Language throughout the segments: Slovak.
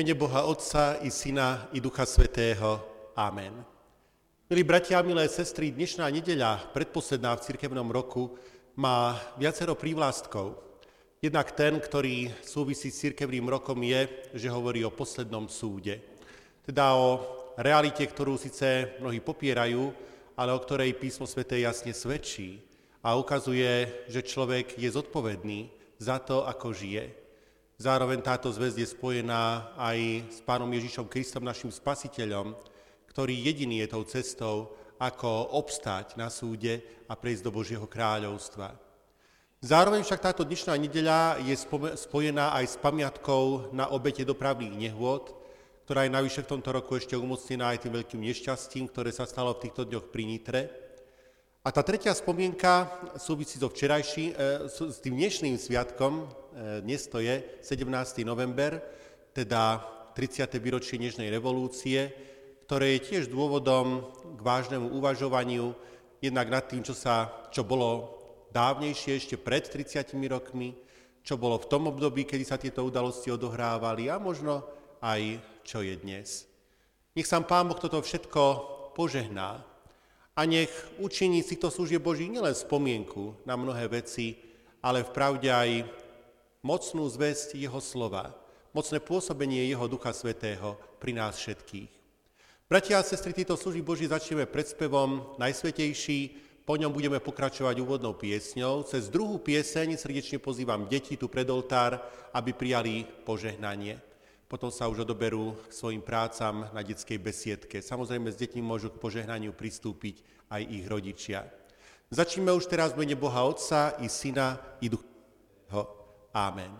Mene Boha Otca i Syna i Ducha Svetého. Amen. Milí bratia milé sestry, dnešná nedeľa, predposledná v cirkevnom roku, má viacero prívlastkov. Jednak ten, ktorý súvisí s cirkevným rokom, je, že hovorí o poslednom súde. Teda o realite, ktorú síce mnohí popierajú, ale o ktorej písmo Sveté jasne svedčí a ukazuje, že človek je zodpovedný za to, ako žije. Zároveň táto zväzť je spojená aj s Pánom Ježišom Kristom, našim spasiteľom, ktorý jediný je tou cestou, ako obstáť na súde a prejsť do Božieho kráľovstva. Zároveň však táto dnešná nedeľa je spojená aj s pamiatkou na obete dopravných nehôd, ktorá je navyše v tomto roku ešte umocnená aj tým veľkým nešťastím, ktoré sa stalo v týchto dňoch pri Nitre. A tá tretia spomienka súvisí so včerajším, e, s tým dnešným sviatkom, dnes to je 17. november, teda 30. výročie Nežnej revolúcie, ktoré je tiež dôvodom k vážnemu uvažovaniu, jednak nad tým, čo, sa, čo bolo dávnejšie, ešte pred 30 rokmi, čo bolo v tom období, kedy sa tieto udalosti odohrávali a možno aj čo je dnes. Nech sám Pán Boh toto všetko požehná, a nech učiní si to služieb Boží nielen spomienku na mnohé veci, ale v pravde aj mocnú zväzť Jeho slova, mocné pôsobenie Jeho Ducha Svetého pri nás všetkých. Bratia a sestry, týto služby Boží začneme spevom Najsvetejší, po ňom budeme pokračovať úvodnou piesňou. Cez druhú pieseň srdečne pozývam deti tu pred oltár, aby prijali požehnanie potom sa už odoberú k svojim prácam na detskej besiedke. Samozrejme, s deťmi môžu k požehnaniu pristúpiť aj ich rodičia. Začneme už teraz v mene Boha Otca i Syna i Ducha. Amen.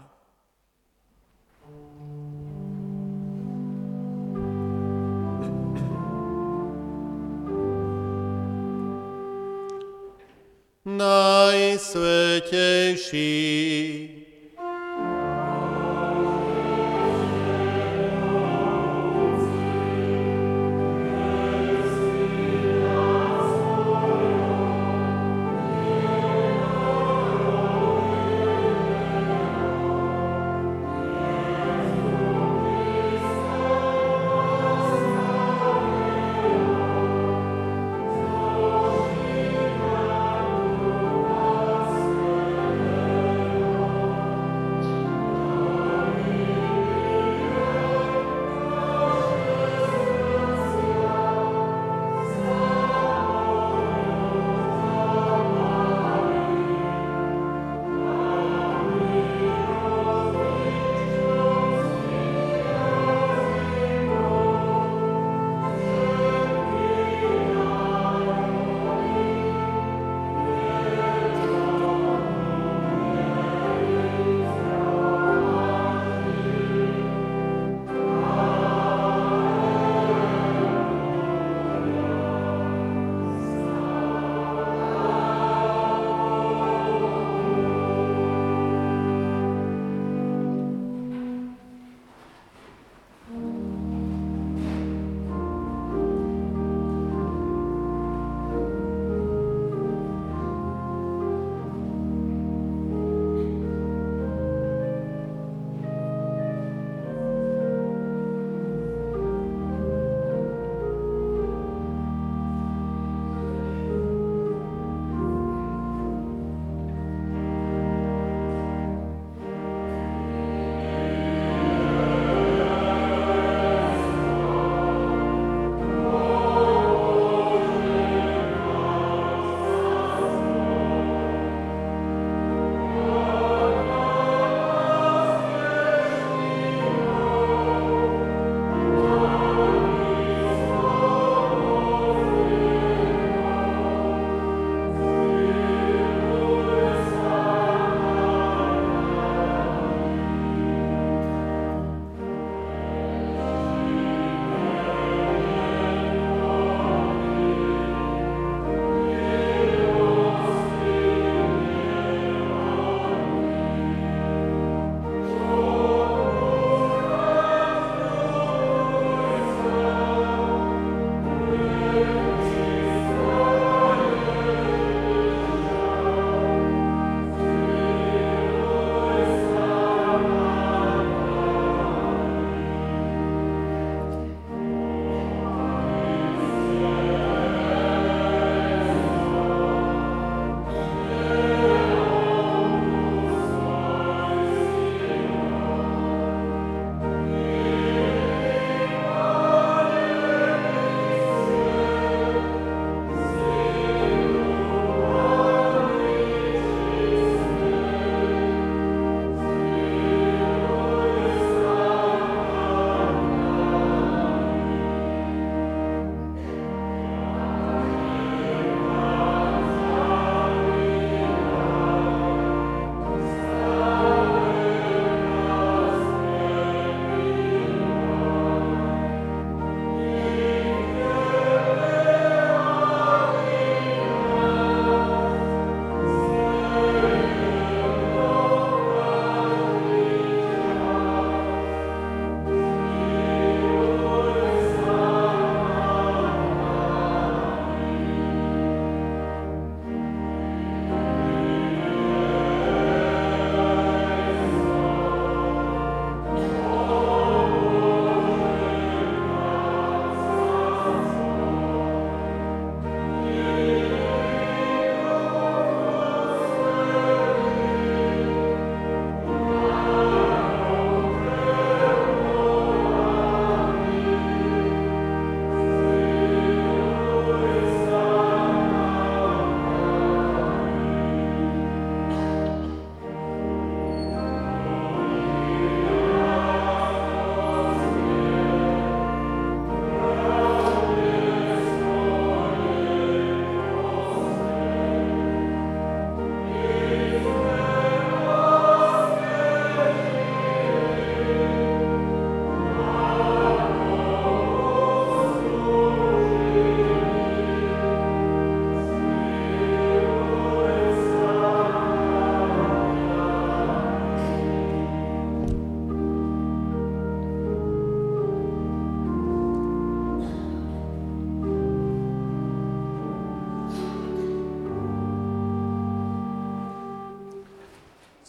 Najsvetejší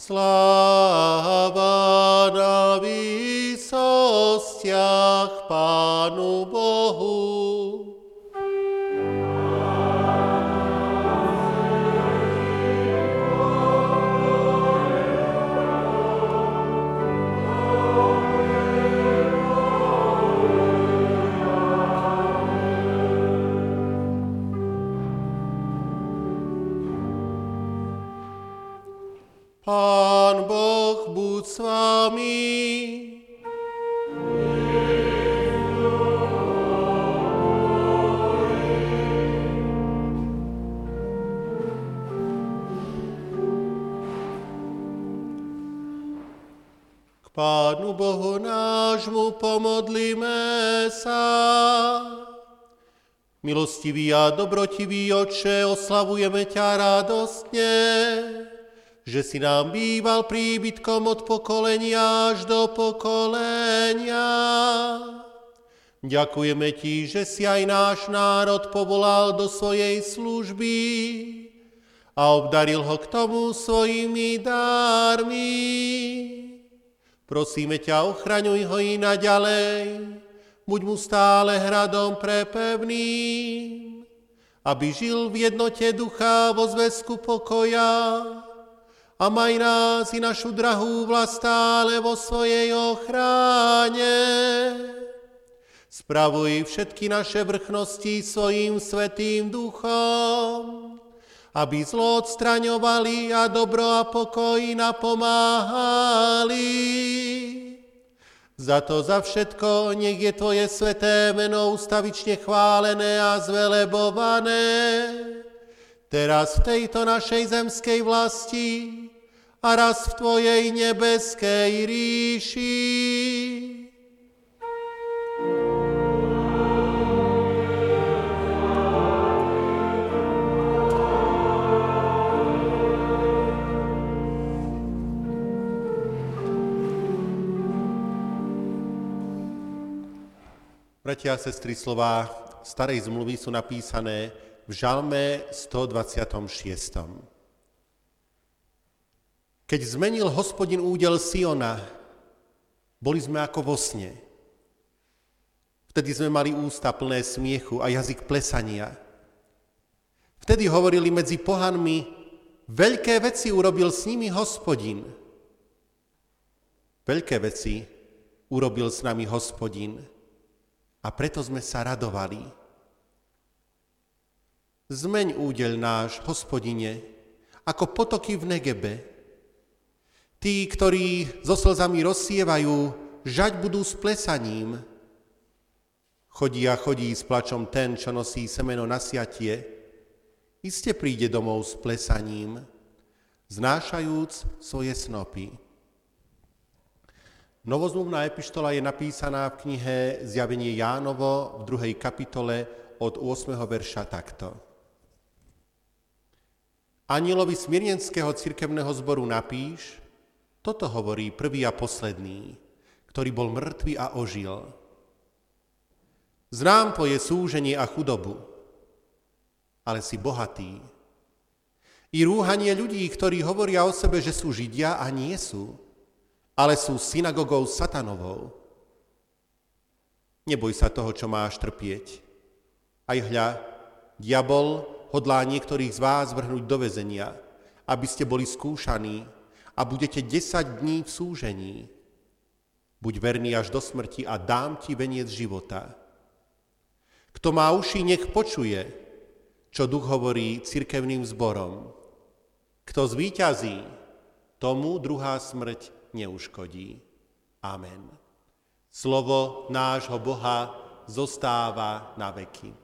Sláva Milostivý a dobrotivý oče, oslavujeme ťa radostne, že si nám býval príbytkom od pokolenia až do pokolenia. Ďakujeme ti, že si aj náš národ povolal do svojej služby a obdaril ho k tomu svojimi dármi. Prosíme ťa, ochraňuj ho i naďalej, buď mu stále hradom prepevným, aby žil v jednote ducha vo zväzku pokoja a maj nás i našu drahú vlast stále vo svojej ochráne. Spravuj všetky naše vrchnosti svojim svetým duchom, aby zlo odstraňovali a dobro a pokoj napomáhali. Za to, za všetko, nech je Tvoje sveté meno ustavične chválené a zvelebované. Teraz v tejto našej zemskej vlasti, a raz v Tvojej nebeskej ríši. Bratia a sestry, slova starej zmluvy sú napísané v žalme 126. Keď zmenil hospodin údel Siona, boli sme ako vo sne. Vtedy sme mali ústa plné smiechu a jazyk plesania. Vtedy hovorili medzi pohanmi, veľké veci urobil s nimi hospodin. Veľké veci urobil s nami hospodin a preto sme sa radovali. Zmeň údel náš, hospodine, ako potoky v Negebe, Tí, ktorí so slzami rozsievajú, žať budú s plesaním. Chodí a chodí s plačom ten, čo nosí semeno na siatie, iste príde domov s plesaním, znášajúc svoje snopy. Novozmluvná epištola je napísaná v knihe Zjavenie Jánovo v druhej kapitole od 8. verša takto. Anilovi Smirnenského cirkevného zboru napíš, toto hovorí prvý a posledný, ktorý bol mŕtvý a ožil. Znám tvoje súženie a chudobu, ale si bohatý. I rúhanie ľudí, ktorí hovoria o sebe, že sú Židia a nie sú, ale sú synagogou satanovou. Neboj sa toho, čo máš trpieť. Aj hľa, diabol hodlá niektorých z vás vrhnúť do vezenia, aby ste boli skúšaní a budete 10 dní v súžení. Buď verný až do smrti a dám ti veniec života. Kto má uši, nech počuje, čo duch hovorí cirkevným zborom. Kto zvíťazí, tomu druhá smrť neuškodí. Amen. Slovo nášho Boha zostáva na veky.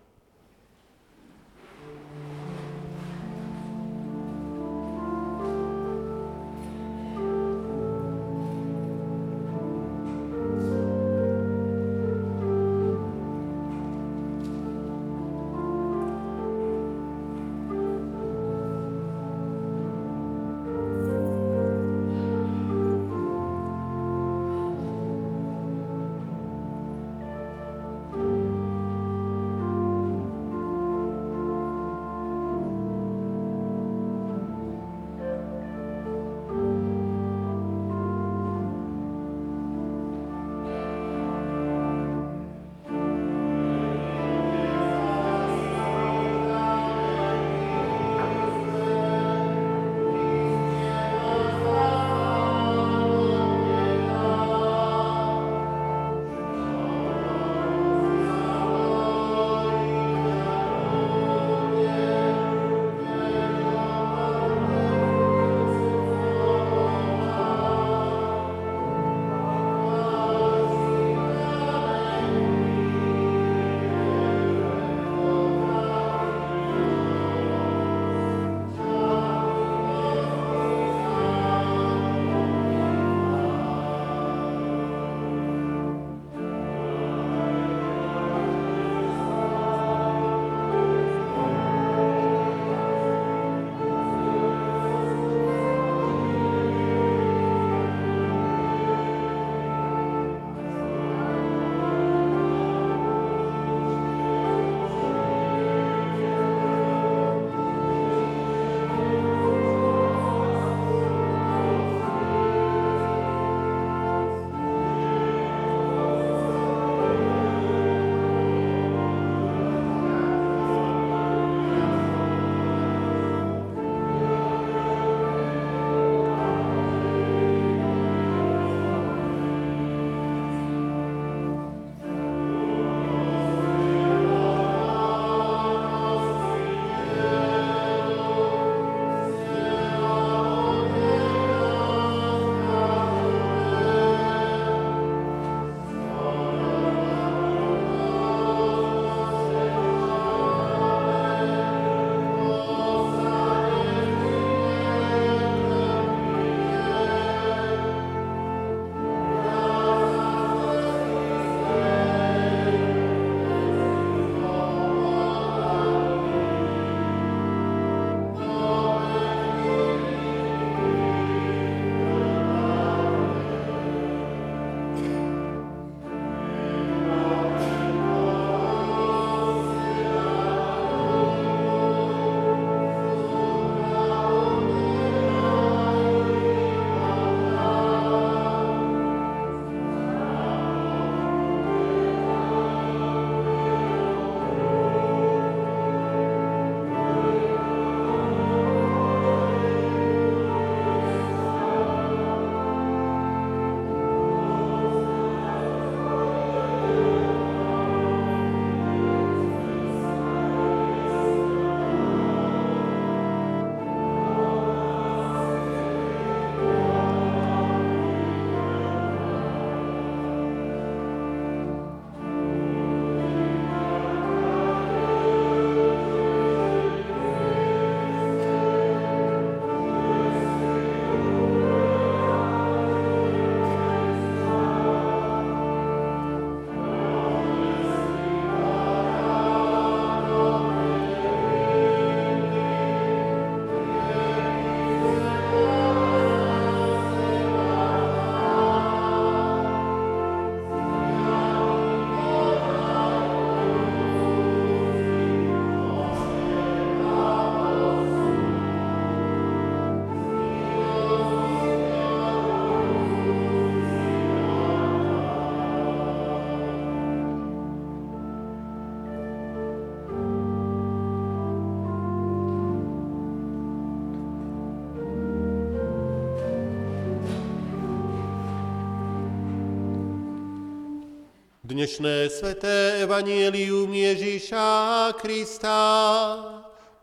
Dnešné sveté evanielium Ježíša Krista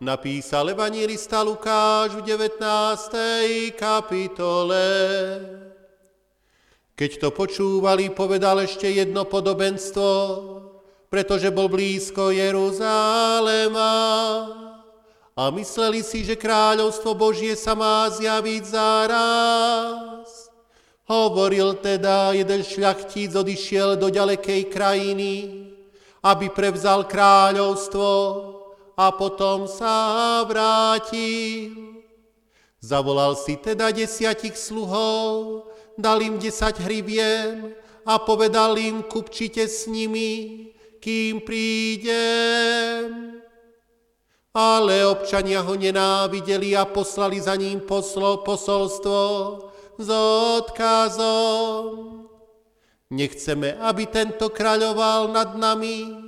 napísal evangelista Lukáš v 19. kapitole. Keď to počúvali, povedal ešte jedno podobenstvo, pretože bol blízko Jeruzalema. A mysleli si, že kráľovstvo Božie sa má zjaviť zaraz. Hovoril teda, jeden šľachtíc odišiel do ďalekej krajiny, aby prevzal kráľovstvo a potom sa vrátil. Zavolal si teda desiatich sluhov, dal im desať hrivien a povedal im, kupčite s nimi, kým prídem. Ale občania ho nenávideli a poslali za ním poslo, posolstvo, s odkazom. Nechceme, aby tento kráľoval nad nami.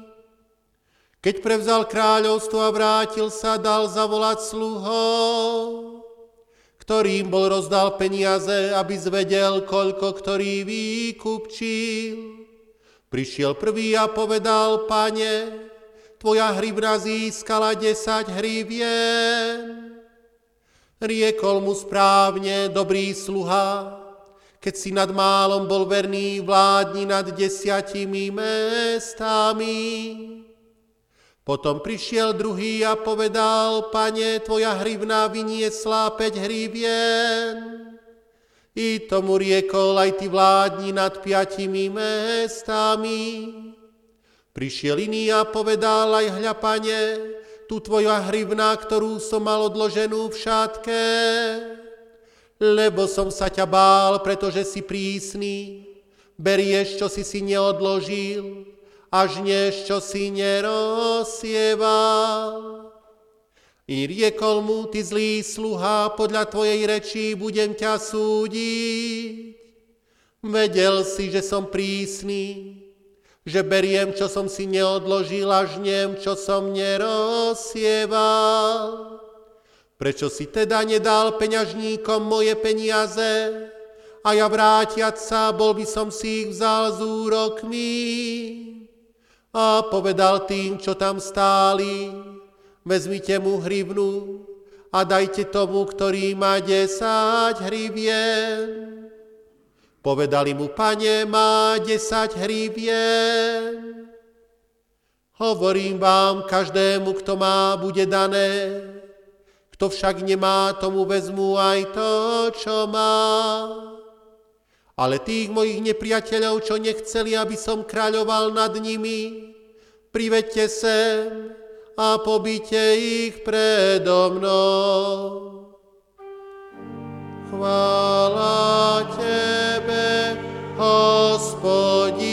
Keď prevzal kráľovstvo a vrátil sa, dal zavolať sluhov, ktorým bol rozdal peniaze, aby zvedel, koľko ktorý výkupčil. Prišiel prvý a povedal, pane, tvoja hrivna získala desať hrivien. Riekol mu správne, dobrý sluha, keď si nad málom bol verný, vládni nad desiatimi mestami. Potom prišiel druhý a povedal, pane, tvoja hrivna vyniesla päť hrivien. I tomu riekol, aj ty vládni nad piatimi mestami. Prišiel iný a povedal, aj hľa, pane, tu tvoja hrivna, ktorú som mal odloženú v šatke, lebo som sa ťa bál, pretože si prísny, berieš, čo si si neodložil, až než čo si nerozsieval. I riekol mu, ty zlý sluha, podľa tvojej reči budem ťa súdiť. Vedel si, že som prísny, že beriem, čo som si neodložil a žnem, čo som nerozsieval. Prečo si teda nedal peňažníkom moje peniaze a ja vrátiať sa, bol by som si ich vzal z úrokmi. A povedal tým, čo tam stáli, vezmite mu hrivnu a dajte tomu, ktorý má desať hrivien. Povedali mu, pane, má desať hrivien. Hovorím vám, každému, kto má, bude dané. Kto však nemá, tomu vezmu aj to, čo má. Ale tých mojich nepriateľov, čo nechceli, aby som kráľoval nad nimi, privedte sem a pobite ich predo mnou. Chvála Tebe, Hospodine,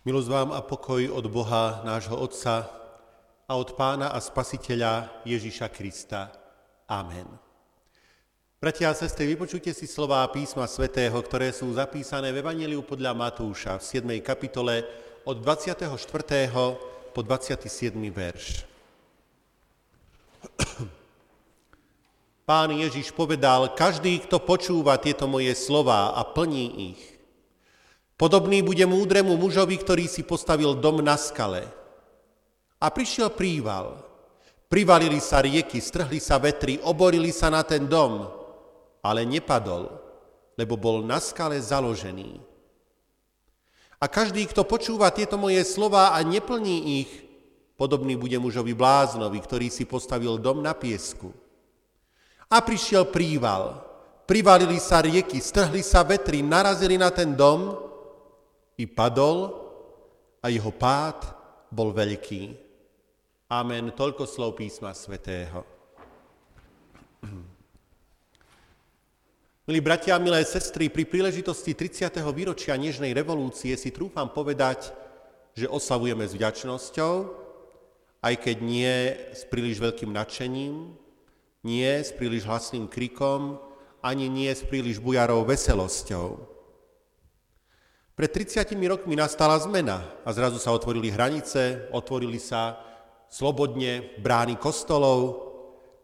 Milosť vám a pokoj od Boha, nášho Otca a od Pána a Spasiteľa Ježíša Krista. Amen. Bratia a sestry, vypočujte si slová písma svätého, ktoré sú zapísané v Evangeliu podľa Matúša v 7. kapitole od 24. po 27. verš. Pán Ježiš povedal, každý, kto počúva tieto moje slová a plní ich, podobný bude múdremu mužovi, ktorý si postavil dom na skale. A prišiel príval. Privalili sa rieky, strhli sa vetry, oborili sa na ten dom, ale nepadol, lebo bol na skale založený. A každý, kto počúva tieto moje slova a neplní ich, podobný bude mužovi bláznovi, ktorý si postavil dom na piesku. A prišiel príval, privalili sa rieky, strhli sa vetry, narazili na ten dom i padol a jeho pád bol veľký. Amen. Toľko slov písma svätého. Milí bratia milé sestry, pri príležitosti 30. výročia Nežnej revolúcie si trúfam povedať, že oslavujeme s vďačnosťou, aj keď nie s príliš veľkým nadšením, nie s príliš hlasným krikom, ani nie s príliš bujarou veselosťou. Pred 30 rokmi nastala zmena a zrazu sa otvorili hranice, otvorili sa slobodne brány kostolov,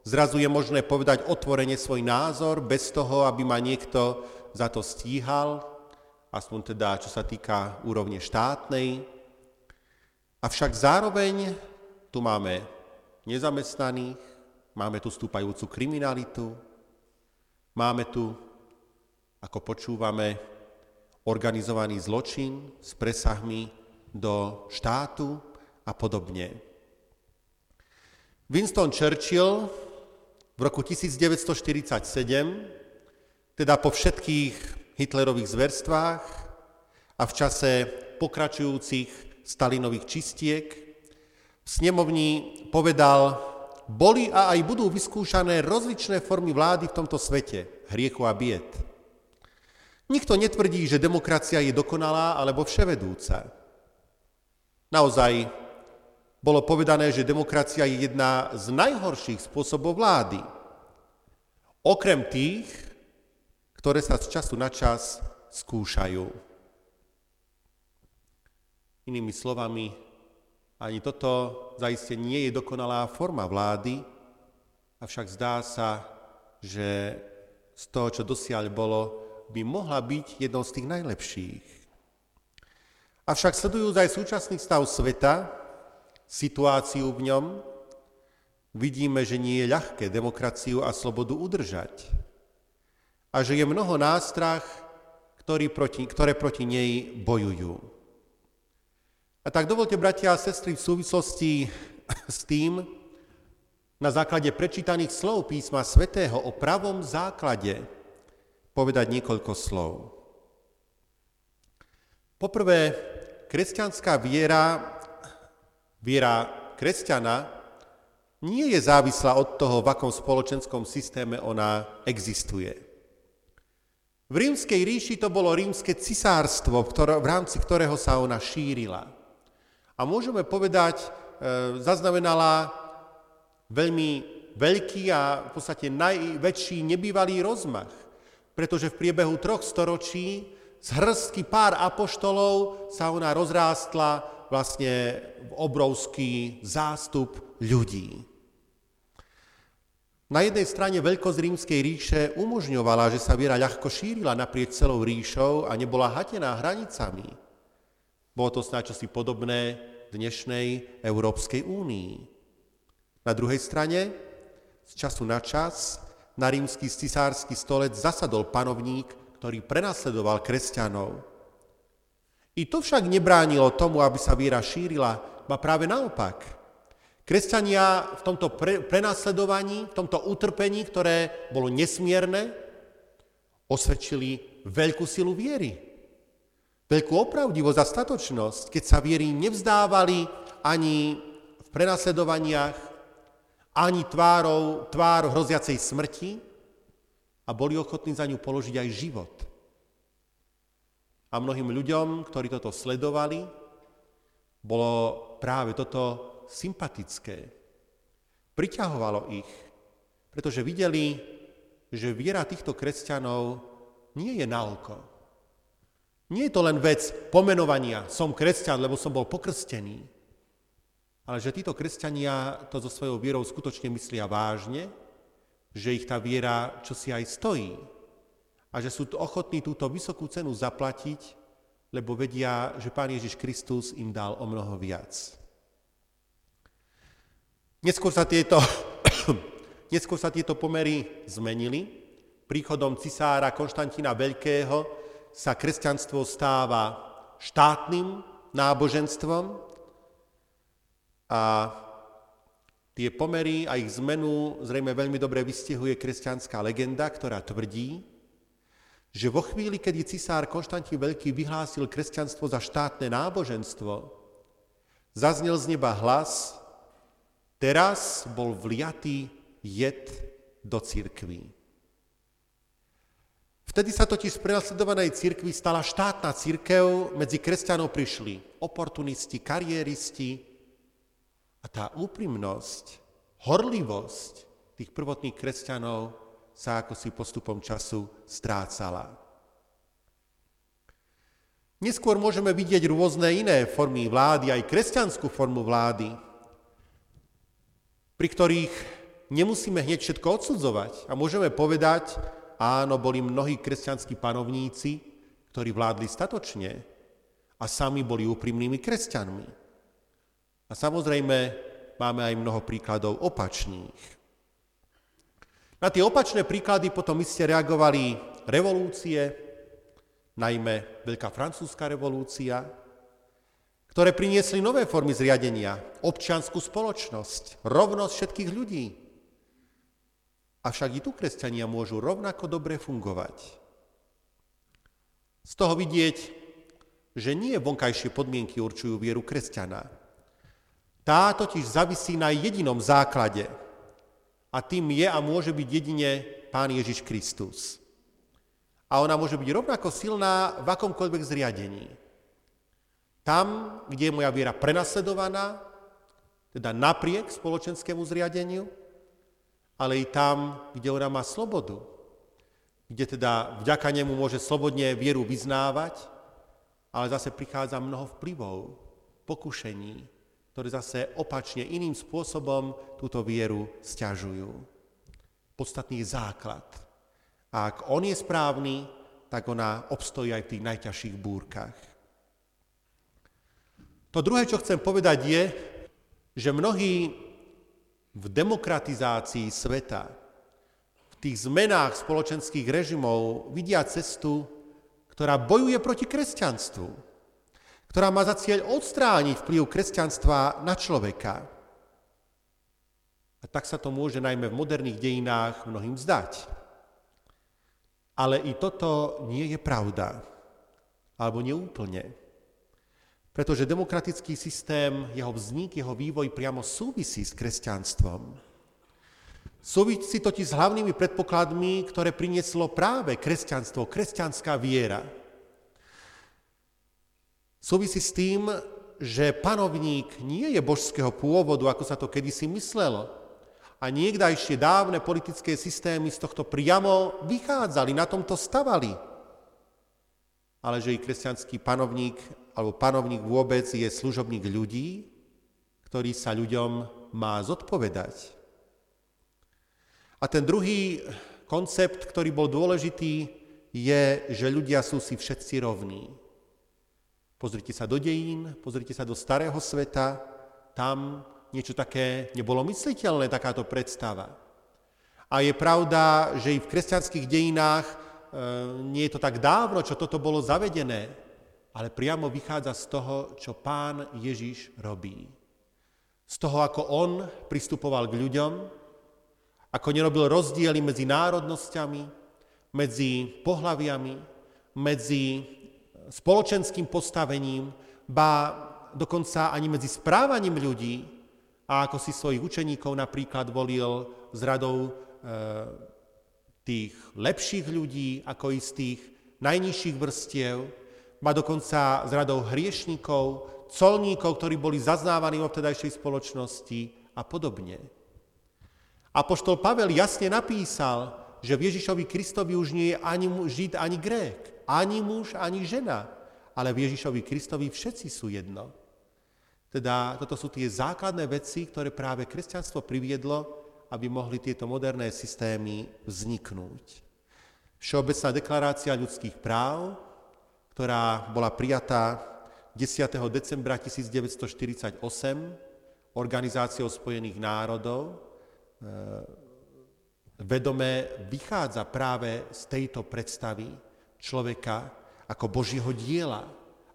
Zrazu je možné povedať otvorene svoj názor bez toho, aby ma niekto za to stíhal, aspoň teda čo sa týka úrovne štátnej. Avšak zároveň tu máme nezamestnaných, máme tu stúpajúcu kriminalitu, máme tu, ako počúvame, organizovaný zločin s presahmi do štátu a podobne. Winston Churchill v roku 1947, teda po všetkých Hitlerových zverstvách a v čase pokračujúcich Stalinových čistiek, v snemovni povedal, boli a aj budú vyskúšané rozličné formy vlády v tomto svete, hriechu a bied. Nikto netvrdí, že demokracia je dokonalá alebo vševedúca. Naozaj bolo povedané, že demokracia je jedna z najhorších spôsobov vlády. Okrem tých, ktoré sa z času na čas skúšajú. Inými slovami, ani toto zaiste nie je dokonalá forma vlády, avšak zdá sa, že z toho, čo dosiaľ bolo, by mohla byť jednou z tých najlepších. Avšak sledujúc aj súčasný stav sveta, situáciu v ňom, vidíme, že nie je ľahké demokraciu a slobodu udržať. A že je mnoho nástrah, ktorý proti, ktoré proti nej bojujú. A tak dovolte, bratia a sestry, v súvislosti s tým, na základe prečítaných slov písma svätého o pravom základe povedať niekoľko slov. Poprvé, kresťanská viera Viera kresťana nie je závislá od toho, v akom spoločenskom systéme ona existuje. V rímskej ríši to bolo rímske cisárstvo, v rámci ktorého sa ona šírila. A môžeme povedať, e, zaznamenala veľmi veľký a v podstate najväčší nebývalý rozmach, pretože v priebehu troch storočí z hrstky pár apoštolov sa ona rozrástla vlastne obrovský zástup ľudí. Na jednej strane veľkosť rímskej ríše umožňovala, že sa viera ľahko šírila naprieč celou ríšou a nebola hatená hranicami. Bolo to snáď čosi podobné dnešnej Európskej únii. Na druhej strane, z času na čas, na rímsky cisársky stolec zasadol panovník, ktorý prenasledoval kresťanov i to však nebránilo tomu, aby sa víra šírila, ba práve naopak. Kresťania v tomto pre, prenasledovaní, v tomto utrpení, ktoré bolo nesmierne, osvedčili veľkú silu viery. Veľkú opravdivosť a statočnosť, keď sa viery nevzdávali ani v prenasledovaniach, ani tvárou, tvár hroziacej smrti a boli ochotní za ňu položiť aj život. A mnohým ľuďom, ktorí toto sledovali, bolo práve toto sympatické. Priťahovalo ich, pretože videli, že viera týchto kresťanov nie je na oko. Nie je to len vec pomenovania, som kresťan, lebo som bol pokrstený, ale že títo kresťania to so svojou vierou skutočne myslia vážne, že ich tá viera čosi aj stojí a že sú ochotní túto vysokú cenu zaplatiť, lebo vedia, že Pán Ježiš Kristus im dal o mnoho viac. Neskôr sa tieto Neskôr sa tieto pomery zmenili. Príchodom cisára Konštantína Veľkého sa kresťanstvo stáva štátnym náboženstvom a tie pomery a ich zmenu zrejme veľmi dobre vystihuje kresťanská legenda, ktorá tvrdí, že vo chvíli, kedy cisár Konštantín Veľký vyhlásil kresťanstvo za štátne náboženstvo, zaznel z neba hlas, teraz bol vliatý jed do církví. Vtedy sa totiž z prenasledovanej církvy stala štátna církev, medzi kresťanov prišli oportunisti, kariéristi a tá úprimnosť, horlivosť tých prvotných kresťanov sa ako si postupom času strácala. Neskôr môžeme vidieť rôzne iné formy vlády, aj kresťanskú formu vlády, pri ktorých nemusíme hneď všetko odsudzovať a môžeme povedať, áno, boli mnohí kresťanskí panovníci, ktorí vládli statočne a sami boli úprimnými kresťanmi. A samozrejme máme aj mnoho príkladov opačných. Na tie opačné príklady potom iste reagovali revolúcie, najmä Veľká francúzska revolúcia, ktoré priniesli nové formy zriadenia, občianskú spoločnosť, rovnosť všetkých ľudí, Avšak i tu kresťania môžu rovnako dobre fungovať. Z toho vidieť, že nie vonkajšie podmienky určujú vieru kresťana. Tá totiž zavisí na jedinom základe a tým je a môže byť jedine Pán Ježiš Kristus. A ona môže byť rovnako silná v akomkoľvek zriadení. Tam, kde je moja viera prenasledovaná, teda napriek spoločenskému zriadeniu, ale i tam, kde ona má slobodu, kde teda vďaka nemu môže slobodne vieru vyznávať, ale zase prichádza mnoho vplyvov, pokušení, ktoré zase opačne iným spôsobom túto vieru stiažujú. Podstatný základ. A ak on je správny, tak ona obstojí aj v tých najťažších búrkach. To druhé, čo chcem povedať, je, že mnohí v demokratizácii sveta, v tých zmenách spoločenských režimov vidia cestu, ktorá bojuje proti kresťanstvu, ktorá má za cieľ odstrániť vplyv kresťanstva na človeka. A tak sa to môže najmä v moderných dejinách mnohým zdať. Ale i toto nie je pravda, alebo neúplne pretože demokratický systém, jeho vznik, jeho vývoj priamo súvisí s kresťanstvom. Súvisí totiž s hlavnými predpokladmi, ktoré prinieslo práve kresťanstvo, kresťanská viera. Súvisí s tým, že panovník nie je božského pôvodu, ako sa to kedysi myslelo. A niekdajšie dávne politické systémy z tohto priamo vychádzali, na tomto stavali. Ale že i kresťanský panovník alebo panovník vôbec je služobník ľudí, ktorý sa ľuďom má zodpovedať. A ten druhý koncept, ktorý bol dôležitý, je, že ľudia sú si všetci rovní. Pozrite sa do dejín, pozrite sa do starého sveta, tam niečo také nebolo mysliteľné, takáto predstava. A je pravda, že i v kresťanských dejinách e, nie je to tak dávno, čo toto bolo zavedené ale priamo vychádza z toho, čo pán Ježiš robí. Z toho, ako on pristupoval k ľuďom, ako nerobil rozdiely medzi národnosťami, medzi pohľaviami, medzi spoločenským postavením, ba dokonca ani medzi správaním ľudí, a ako si svojich učeníkov napríklad volil z radou e, tých lepších ľudí, ako i z tých najnižších vrstiev, má dokonca z radou hriešnikov, colníkov, ktorí boli zaznávaní vo vtedajšej spoločnosti a podobne. Apoštol Pavel jasne napísal, že v Ježišovi Kristovi už nie je ani žid, ani grék, ani muž, ani žena, ale v Ježišovi Kristovi všetci sú jedno. Teda toto sú tie základné veci, ktoré práve kresťanstvo priviedlo, aby mohli tieto moderné systémy vzniknúť. Všeobecná deklarácia ľudských práv, ktorá bola prijatá 10. decembra 1948 Organizáciou spojených národov, e, vedome vychádza práve z tejto predstavy človeka ako Božieho diela,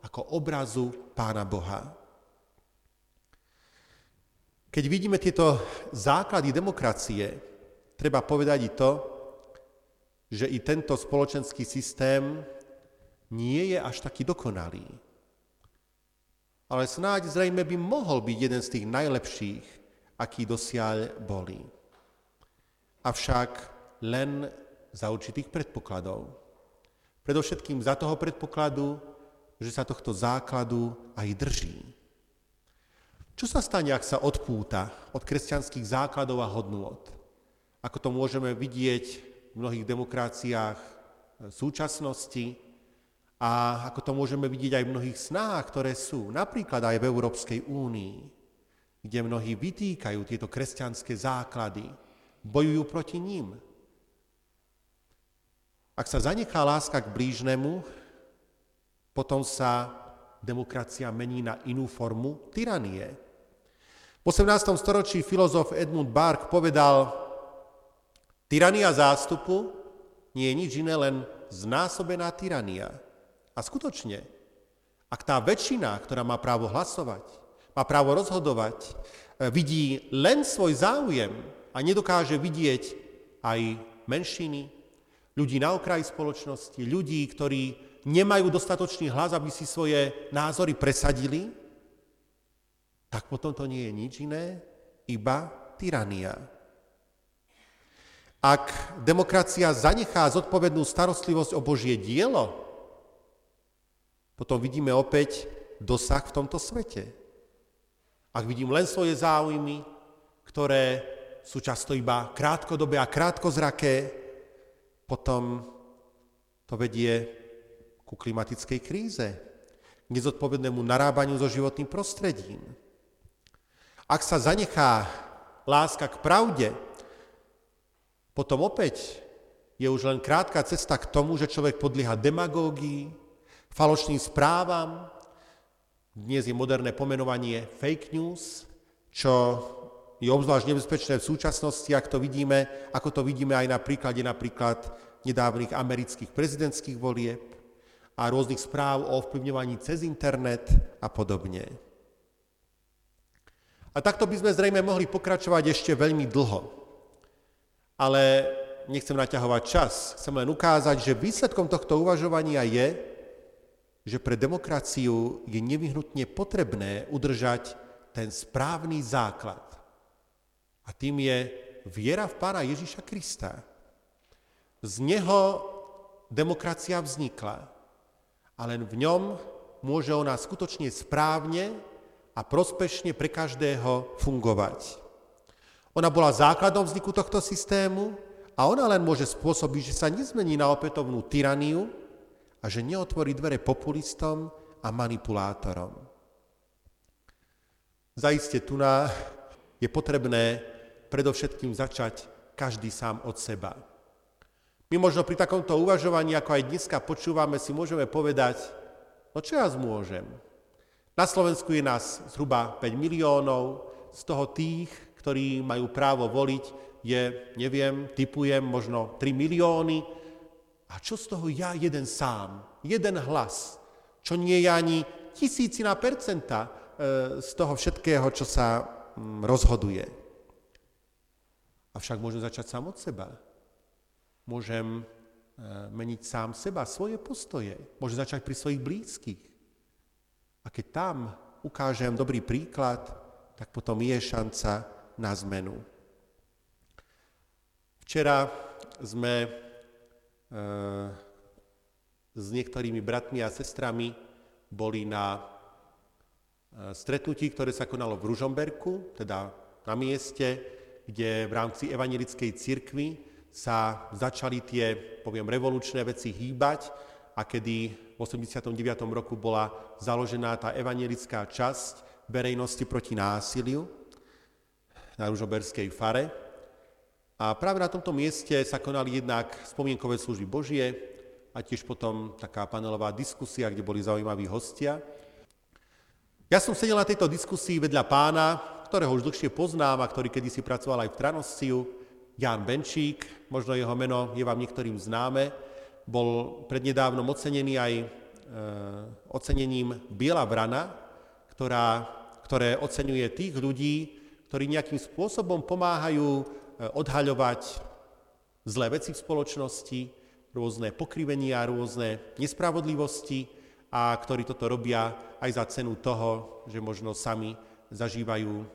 ako obrazu Pána Boha. Keď vidíme tieto základy demokracie, treba povedať i to, že i tento spoločenský systém nie je až taký dokonalý. Ale snáď zrejme by mohol byť jeden z tých najlepších, aký dosiaľ boli. Avšak len za určitých predpokladov. Predovšetkým za toho predpokladu, že sa tohto základu aj drží. Čo sa stane, ak sa odpúta od kresťanských základov a hodnôt? Ako to môžeme vidieť v mnohých demokraciách súčasnosti a ako to môžeme vidieť aj v mnohých snách, ktoré sú, napríklad aj v Európskej únii, kde mnohí vytýkajú tieto kresťanské základy, bojujú proti ním. Ak sa zanechá láska k blížnemu, potom sa demokracia mení na inú formu tyranie. V 18. storočí filozof Edmund Bark povedal, tyrania zástupu nie je nič iné, len znásobená tyrania. A skutočne, ak tá väčšina, ktorá má právo hlasovať, má právo rozhodovať, e, vidí len svoj záujem a nedokáže vidieť aj menšiny, ľudí na okraji spoločnosti, ľudí, ktorí nemajú dostatočný hlas, aby si svoje názory presadili, tak potom to nie je nič iné, iba tyrania. Ak demokracia zanechá zodpovednú starostlivosť o Božie dielo, potom vidíme opäť dosah v tomto svete. Ak vidím len svoje záujmy, ktoré sú často iba krátkodobé a krátkozraké, potom to vedie ku klimatickej kríze, k nezodpovednému narábaniu so životným prostredím. Ak sa zanechá láska k pravde, potom opäť je už len krátka cesta k tomu, že človek podlieha demagógii, falošným správam. Dnes je moderné pomenovanie fake news, čo je obzvlášť nebezpečné v súčasnosti, ak to vidíme, ako to vidíme aj na príklade napríklad nedávnych amerických prezidentských volieb a rôznych správ o ovplyvňovaní cez internet a podobne. A takto by sme zrejme mohli pokračovať ešte veľmi dlho. Ale nechcem naťahovať čas, chcem len ukázať, že výsledkom tohto uvažovania je, že pre demokraciu je nevyhnutne potrebné udržať ten správny základ. A tým je viera v Pána Ježiša Krista. Z neho demokracia vznikla a len v ňom môže ona skutočne správne a prospešne pre každého fungovať. Ona bola základom vzniku tohto systému a ona len môže spôsobiť, že sa nezmení na opätovnú tyraniu a že neotvorí dvere populistom a manipulátorom. Zaiste tu je potrebné predovšetkým začať každý sám od seba. My možno pri takomto uvažovaní, ako aj dneska počúvame, si môžeme povedať, no čo ja zmôžem? Na Slovensku je nás zhruba 5 miliónov, z toho tých, ktorí majú právo voliť, je, neviem, typujem, možno 3 milióny. A čo z toho ja jeden sám, jeden hlas, čo nie je ani tisícina percenta e, z toho všetkého, čo sa rozhoduje. Avšak môžem začať sám od seba. Môžem e, meniť sám seba, svoje postoje. Môžem začať pri svojich blízkych. A keď tam ukážem dobrý príklad, tak potom je šanca na zmenu. Včera sme e, s niektorými bratmi a sestrami boli na stretnutí, ktoré sa konalo v Ružomberku, teda na mieste, kde v rámci evangelickej cirkvi sa začali tie, poviem, revolučné veci hýbať a kedy v 89. roku bola založená tá evangelická časť verejnosti proti násiliu na Ružomberskej fare. A práve na tomto mieste sa konali jednak spomienkové služby Božie a tiež potom taká panelová diskusia, kde boli zaujímaví hostia. Ja som sedel na tejto diskusii vedľa pána, ktorého už dlhšie poznám a ktorý kedysi pracoval aj v Tranosciu, Jan Benčík, možno jeho meno je vám niektorým známe, bol prednedávnom ocenený aj e, ocenením Biela vrana, ktorá, ktoré oceňuje tých ľudí, ktorí nejakým spôsobom pomáhajú e, odhaľovať zlé veci v spoločnosti, rôzne pokrivenia, rôzne nespravodlivosti, a ktorí toto robia aj za cenu toho, že možno sami zažívajú e,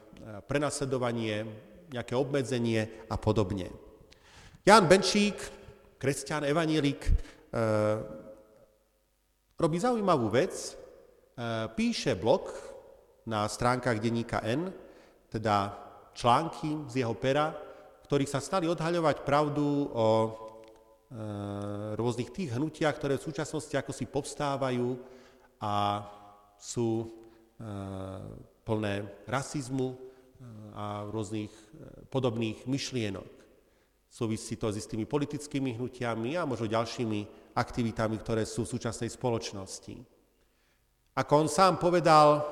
prenasledovanie, nejaké obmedzenie a podobne. Jan Benčík, kresťan, evanielik, e, robí zaujímavú vec, e, píše blog na stránkach denníka N, teda články z jeho pera, ktorých sa stali odhaľovať pravdu o rôznych tých hnutiach, ktoré v súčasnosti ako si povstávajú a sú eh, plné rasizmu eh, a rôznych podobných myšlienok. Súvisí to s istými politickými hnutiami a možno ďalšími aktivitami, ktoré sú v súčasnej spoločnosti. Ako on sám povedal,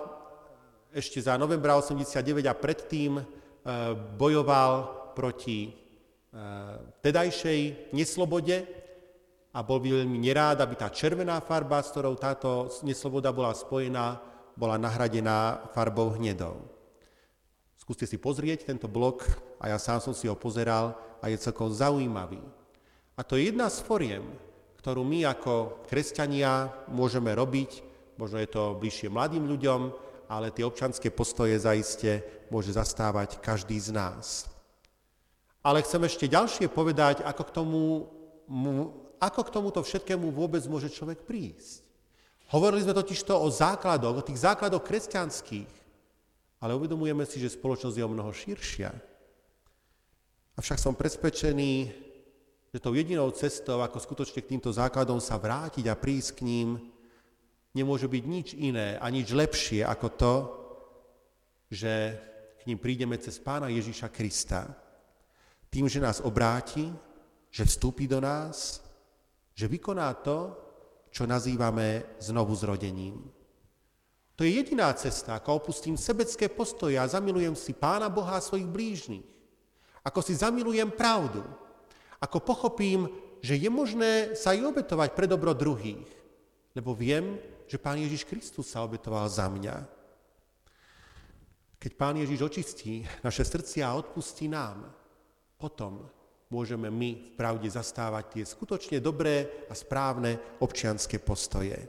ešte za novembra 89 a predtým bojoval proti Eh, tedajšej neslobode a bol veľmi nerád, aby tá červená farba, s ktorou táto nesloboda bola spojená, bola nahradená farbou hnedou. Skúste si pozrieť tento blok a ja sám som si ho pozeral a je celkom zaujímavý. A to je jedna z foriem, ktorú my ako kresťania môžeme robiť, možno je to bližšie mladým ľuďom, ale tie občanské postoje zaiste môže zastávať každý z nás. Ale chcem ešte ďalšie povedať, ako k, tomu, ako k tomuto všetkému vôbec môže človek prísť. Hovorili sme totiž to o základoch, o tých základoch kresťanských, ale uvedomujeme si, že spoločnosť je o mnoho širšia. Avšak som presvedčený, že tou jedinou cestou, ako skutočne k týmto základom sa vrátiť a prísť k ním, nemôže byť nič iné a nič lepšie ako to, že k ním prídeme cez Pána Ježíša Krista tým, že nás obráti, že vstúpi do nás, že vykoná to, čo nazývame znovu zrodením. To je jediná cesta, ako opustím sebecké postoje a zamilujem si Pána Boha a svojich blížnych. Ako si zamilujem pravdu. Ako pochopím, že je možné sa aj obetovať pre dobro druhých. Lebo viem, že Pán Ježiš Kristus sa obetoval za mňa. Keď Pán Ježiš očistí naše srdcia a odpustí nám, potom môžeme my v pravde zastávať tie skutočne dobré a správne občianské postoje.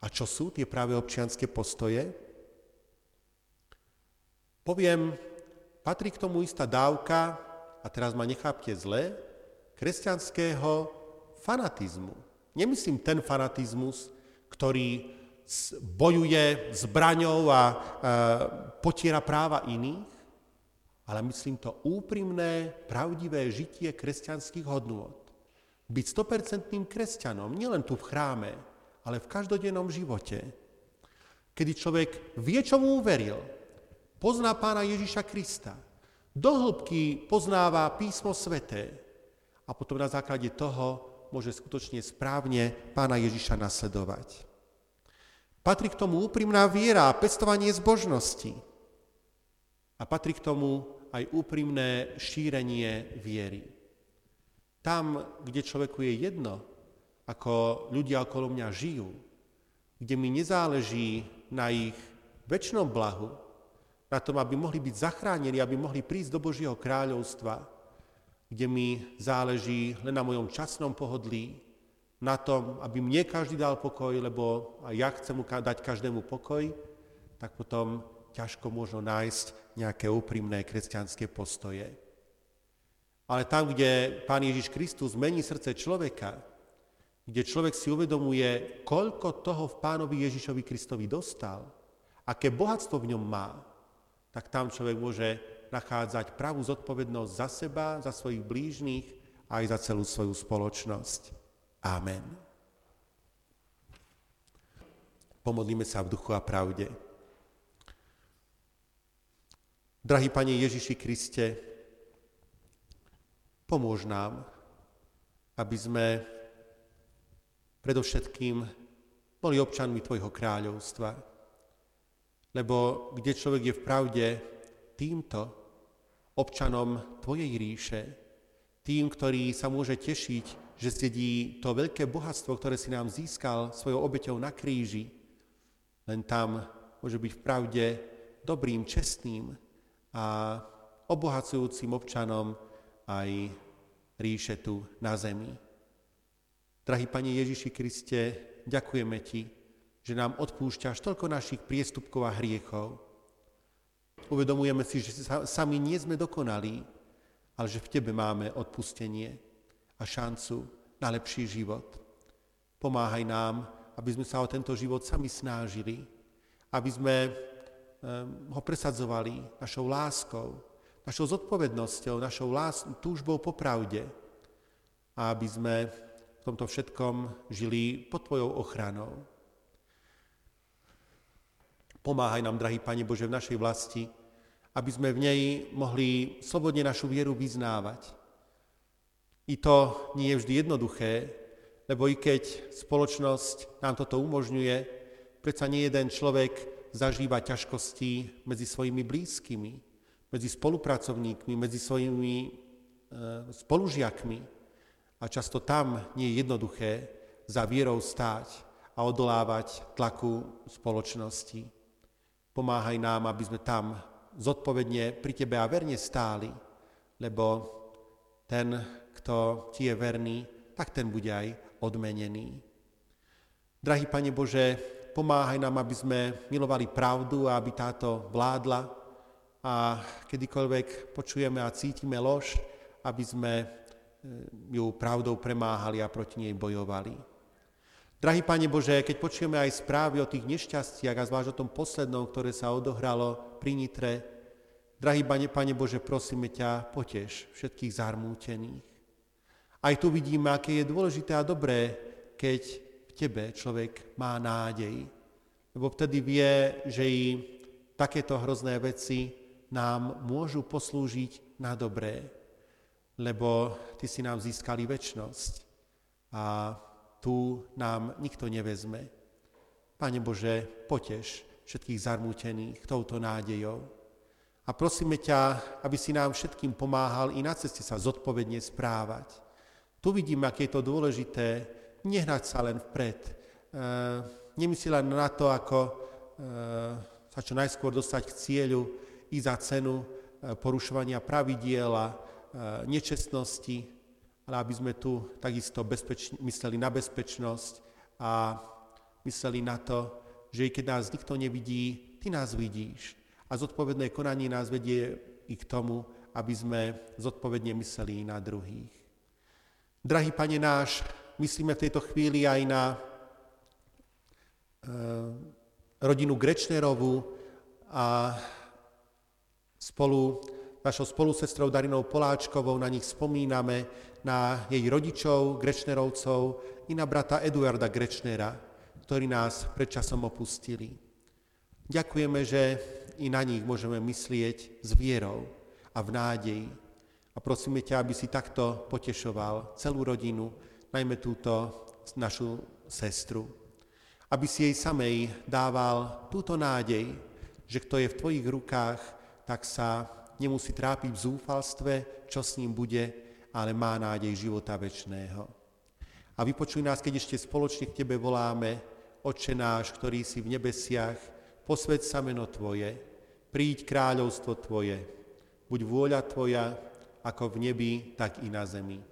A čo sú tie práve občianské postoje? Poviem, patrí k tomu istá dávka, a teraz ma nechápte zle, kresťanského fanatizmu. Nemyslím ten fanatizmus, ktorý bojuje zbraňou a e, potiera práva iných, ale myslím to úprimné, pravdivé žitie kresťanských hodnôt. Byť stopercentným kresťanom, nielen tu v chráme, ale v každodennom živote. Kedy človek vie, čomu uveril, pozná pána Ježiša Krista, do hĺbky poznáva písmo sveté a potom na základe toho môže skutočne správne pána Ježiša nasledovať. Patrí k tomu úprimná viera a pestovanie zbožnosti. A patrí k tomu aj úprimné šírenie viery. Tam, kde človeku je jedno, ako ľudia okolo mňa žijú, kde mi nezáleží na ich väčšnom blahu, na tom, aby mohli byť zachránení, aby mohli prísť do Božieho kráľovstva, kde mi záleží len na mojom časnom pohodlí, na tom, aby mne každý dal pokoj, lebo ja chcem dať každému pokoj, tak potom ťažko možno nájsť nejaké úprimné kresťanské postoje. Ale tam, kde Pán Ježiš Kristus mení srdce človeka, kde človek si uvedomuje, koľko toho v Pánovi Ježišovi Kristovi dostal aké bohatstvo v ňom má, tak tam človek môže nachádzať pravú zodpovednosť za seba, za svojich blížnych a aj za celú svoju spoločnosť. Amen. Pomodlíme sa v duchu a pravde. Drahý Pane Ježiši Kriste, pomôž nám, aby sme predovšetkým boli občanmi Tvojho kráľovstva. Lebo kde človek je v pravde týmto občanom Tvojej ríše, tým, ktorý sa môže tešiť, že zdedí to veľké bohatstvo, ktoré si nám získal svojou obeťou na kríži, len tam môže byť v pravde dobrým, čestným a obohacujúcim občanom aj ríše tu na zemi. Drahý Pane Ježiši Kriste, ďakujeme Ti, že nám odpúšťaš toľko našich priestupkov a hriechov. Uvedomujeme si, že sami nie sme dokonalí, ale že v Tebe máme odpustenie a šancu na lepší život. Pomáhaj nám, aby sme sa o tento život sami snažili, aby sme ho presadzovali našou láskou, našou zodpovednosťou, našou lás- túžbou po pravde a aby sme v tomto všetkom žili pod Tvojou ochranou. Pomáhaj nám, drahý Pane Bože, v našej vlasti, aby sme v nej mohli slobodne našu vieru vyznávať. I to nie je vždy jednoduché, lebo i keď spoločnosť nám toto umožňuje, predsa nie jeden človek zažíva ťažkosti medzi svojimi blízkymi, medzi spolupracovníkmi, medzi svojimi e, spolužiakmi. A často tam nie je jednoduché za vierou stáť a odolávať tlaku spoločnosti. Pomáhaj nám, aby sme tam zodpovedne pri Tebe a verne stáli, lebo ten, kto Ti je verný, tak ten bude aj odmenený. Drahý Pane Bože, pomáhaj nám, aby sme milovali pravdu a aby táto vládla a kedykoľvek počujeme a cítime lož, aby sme E, ju pravdou premáhali a proti nej bojovali. Drahý Pane Bože, keď počujeme aj správy o tých nešťastiach a zvlášť o tom poslednom, ktoré sa odohralo pri Nitre, drahý Pane, Bože, prosíme ťa, poteš všetkých zarmútených. Aj tu vidíme, aké je dôležité a dobré, keď Tebe človek má nádej. Lebo vtedy vie, že i takéto hrozné veci nám môžu poslúžiť na dobré lebo Ty si nám získali väčnosť a tu nám nikto nevezme. Pane Bože, poteš všetkých zarmútených touto nádejou. A prosíme ťa, aby si nám všetkým pomáhal i na ceste sa zodpovedne správať. Tu vidíme, aké je to dôležité, nehnať sa len vpred. E, nemyslí len na to, ako e, sa čo najskôr dostať k cieľu i za cenu e, porušovania pravidiela, nečestnosti, ale aby sme tu takisto bezpeč- mysleli na bezpečnosť a mysleli na to, že i keď nás nikto nevidí, ty nás vidíš. A zodpovedné konanie nás vedie i k tomu, aby sme zodpovedne mysleli na druhých. Drahý Pane náš, myslíme v tejto chvíli aj na e, rodinu Grečnerovu a spolu našou spolusestrou Darinou Poláčkovou, na nich spomíname, na jej rodičov, Grečnerovcov i na brata Eduarda Grečnera, ktorí nás predčasom opustili. Ďakujeme, že i na nich môžeme myslieť s vierou a v nádeji. A prosíme ťa, aby si takto potešoval celú rodinu, najmä túto našu sestru. Aby si jej samej dával túto nádej, že kto je v tvojich rukách, tak sa nemusí trápiť v zúfalstve, čo s ním bude, ale má nádej života väčšného. A vypočuj nás, keď ešte spoločne k Tebe voláme, Oče náš, ktorý si v nebesiach, posved sa meno Tvoje, príď kráľovstvo Tvoje, buď vôľa Tvoja, ako v nebi, tak i na zemi.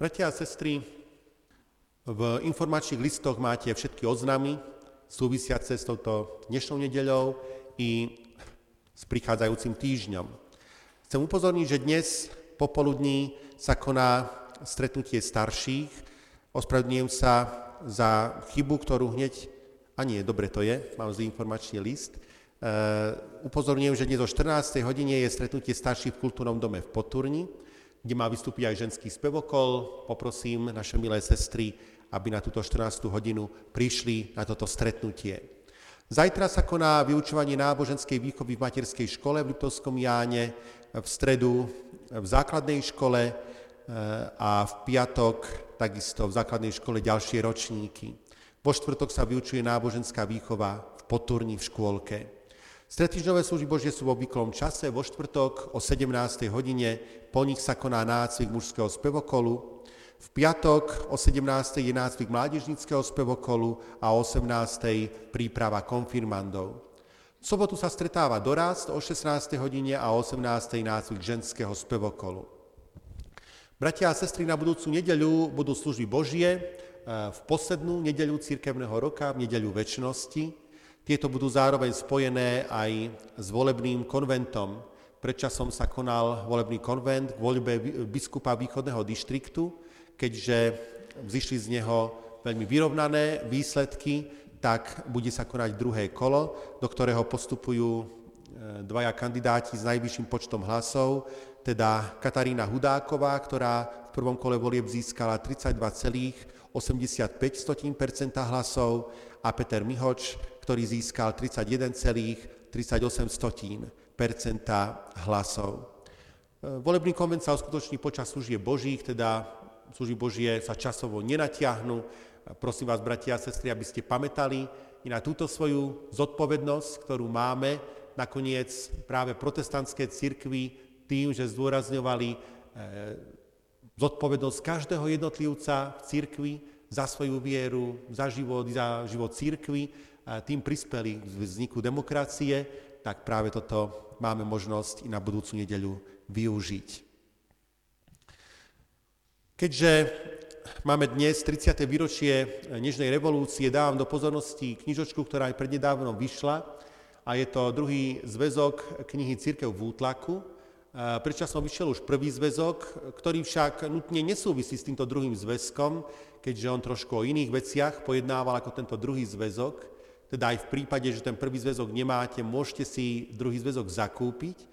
Bratia a sestry, v informačných listoch máte všetky oznamy súvisiace s touto dnešnou nedeľou i s prichádzajúcim týždňom. Chcem upozorniť, že dnes popoludní sa koná stretnutie starších. Ospravedlňujem sa za chybu, ktorú hneď... A nie, dobre to je, mám zlý informačný list. Uh, upozorňujem, že dnes o 14. hodine je stretnutie starších v kultúrnom dome v Poturni, kde má vystúpiť aj ženský spevokol. Poprosím naše milé sestry, aby na túto 14. hodinu prišli na toto stretnutie. Zajtra sa koná vyučovanie náboženskej výchovy v materskej škole v Liptovskom Jáne, v stredu v základnej škole e, a v piatok takisto v základnej škole ďalšie ročníky. Vo štvrtok sa vyučuje náboženská výchova v Poturni v škôlke. Stretýždňové služby Božie sú v obvyklom čase, vo štvrtok o 17. hodine, po nich sa koná nácvik mužského spevokolu, v piatok o 17. je nácvik mládežnického spevokolu a o 18. príprava konfirmandov. V sobotu sa stretáva dorast o 16. hodine a o 18. nácvik ženského spevokolu. Bratia a sestry, na budúcu nedeľu budú služby Božie e, v poslednú nedeľu církevného roka, v nedeľu väčšnosti. Tieto budú zároveň spojené aj s volebným konventom. Predčasom sa konal volebný konvent k voľbe biskupa východného dištriktu, keďže vzýšli z neho veľmi vyrovnané výsledky, tak bude sa konať druhé kolo, do ktorého postupujú e, dvaja kandidáti s najvyšším počtom hlasov, teda Katarína Hudáková, ktorá v prvom kole volieb získala 32,85% hlasov a Peter Mihoč, ktorý získal 31,38% hlasov. E, volebný konvent sa uskutoční počas služieb Božích, teda služby Božie sa časovo nenatiahnu, Prosím vás, bratia a sestry, aby ste pamätali i na túto svoju zodpovednosť, ktorú máme nakoniec práve protestantské cirkvy tým, že zdôrazňovali e, zodpovednosť každého jednotlivca v cirkvi za svoju vieru, za život, za život cirkvi, tým prispeli k vzniku demokracie, tak práve toto máme možnosť i na budúcu nedeľu využiť. Keďže máme dnes 30. výročie Nežnej revolúcie, dávam do pozornosti knižočku, ktorá aj prednedávnom vyšla a je to druhý zväzok knihy Církev v útlaku. Predčasom vyšiel už prvý zväzok, ktorý však nutne nesúvisí s týmto druhým zväzkom, keďže on trošku o iných veciach pojednával ako tento druhý zväzok. Teda aj v prípade, že ten prvý zväzok nemáte, môžete si druhý zväzok zakúpiť.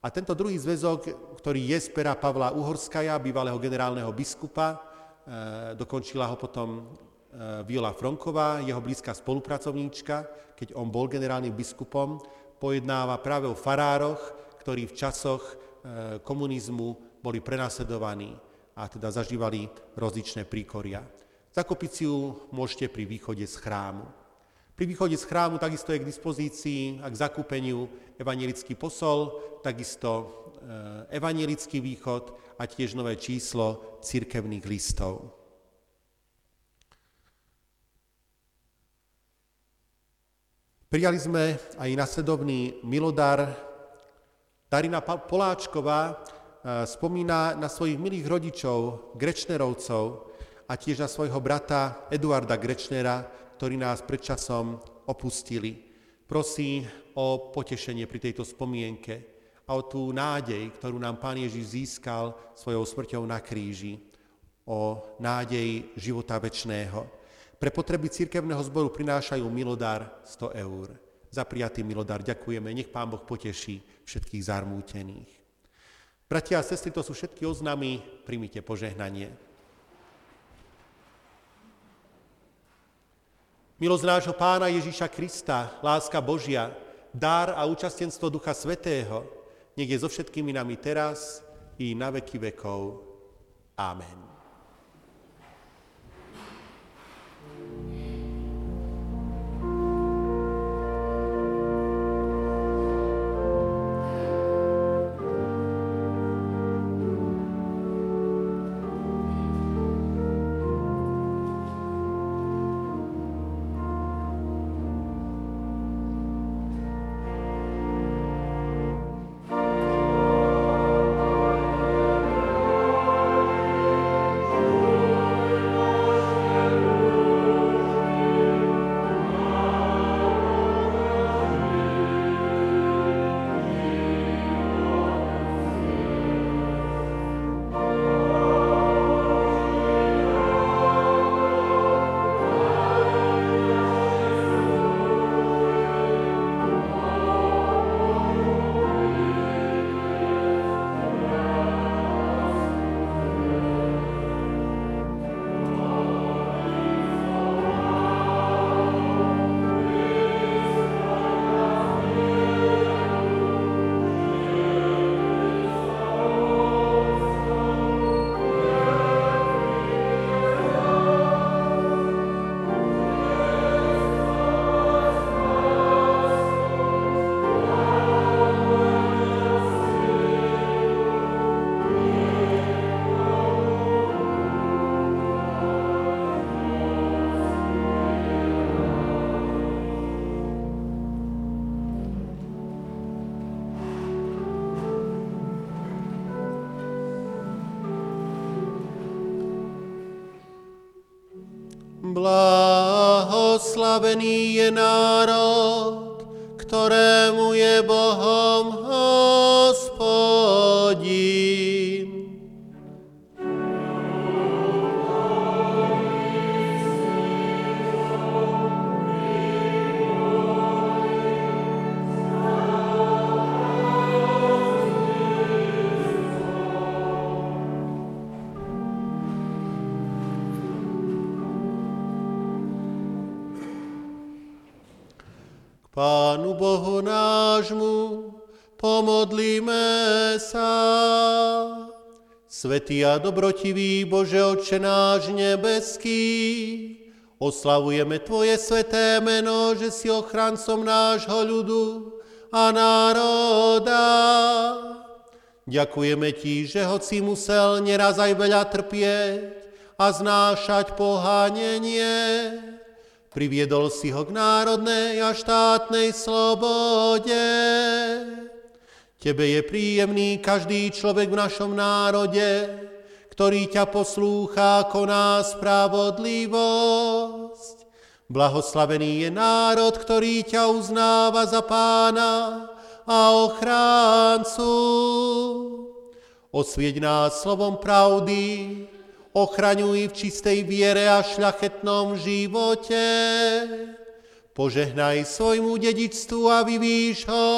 A tento druhý zväzok, ktorý je z pera Pavla Uhorskaja, bývalého generálneho biskupa, Eh, dokončila ho potom eh, Viola Fronková, jeho blízka spolupracovníčka, keď on bol generálnym biskupom, pojednáva práve o farároch, ktorí v časoch eh, komunizmu boli prenasledovaní a teda zažívali rozličné príkoria. Zakopiť si ju môžete pri východe z chrámu. Pri východe z chrámu takisto je k dispozícii a k zakúpeniu evangelický posol, takisto evangelický východ a tiež nové číslo cirkevných listov. Prijali sme aj nasledovný milodar. Darina Poláčková eh, spomína na svojich milých rodičov, Grečnerovcov a tiež na svojho brata Eduarda Grečnera, ktorí nás predčasom opustili. Prosí o potešenie pri tejto spomienke a o tú nádej, ktorú nám Pán Ježiš získal svojou smrťou na kríži, o nádej života večného. Pre potreby církevného zboru prinášajú milodár 100 eur. Za prijatý milodár ďakujeme, nech Pán Boh poteší všetkých zarmútených. Bratia a sestry, to sú všetky oznamy, primite požehnanie. Milosť nášho Pána Ježíša Krista, láska Božia, dar a účastenstvo Ducha Svetého, nech je so všetkými nami teraz i na veky vekov. Amen. Nášmu, pomodlíme sa. Svetý a dobrotivý Bože Oče náš nebeský, oslavujeme Tvoje sveté meno, že si ochrancom nášho ľudu a národa. Ďakujeme Ti, že hoci musel neraz aj veľa trpieť a znášať pohanenie, Priviedol si ho k národnej a štátnej slobode. Tebe je príjemný každý človek v našom národe, ktorý ťa poslúcha, koná spravodlivosť. Blahoslavený je národ, ktorý ťa uznáva za pána a ochráncu. Osvieť nás slovom pravdy, ochraňuj v čistej viere a šľachetnom živote. Požehnaj svojmu dedičstvu a vyvíš ho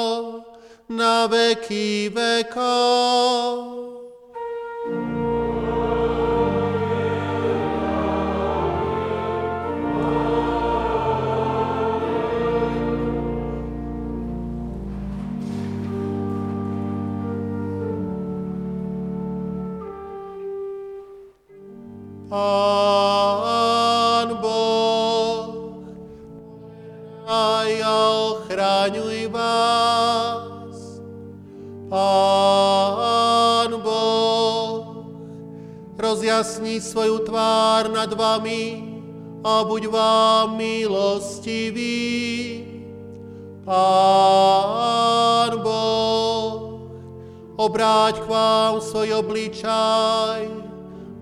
na veky vekov. Pán Boh, a ja ochraňuj vás. Pán Boh, rozjasni svoju tvár nad vami a buď vám milostivý. Pán Boh, obráť k vám svoj obličaj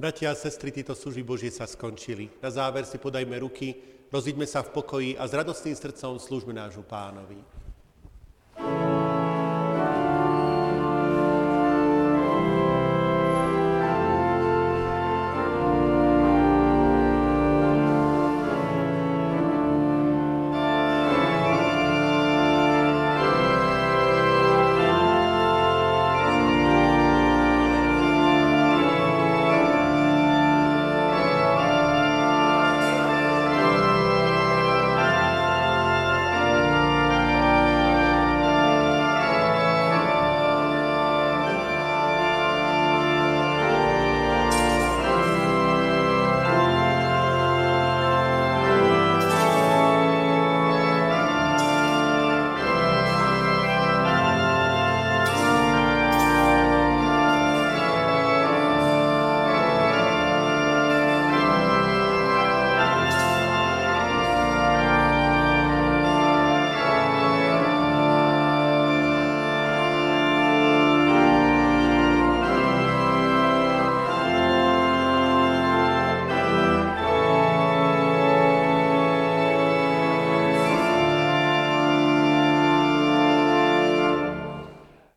Bratia a sestry, tieto služby Božie sa skončili. Na záver si podajme ruky, rozíďme sa v pokoji a s radostným srdcom služme nášmu pánovi.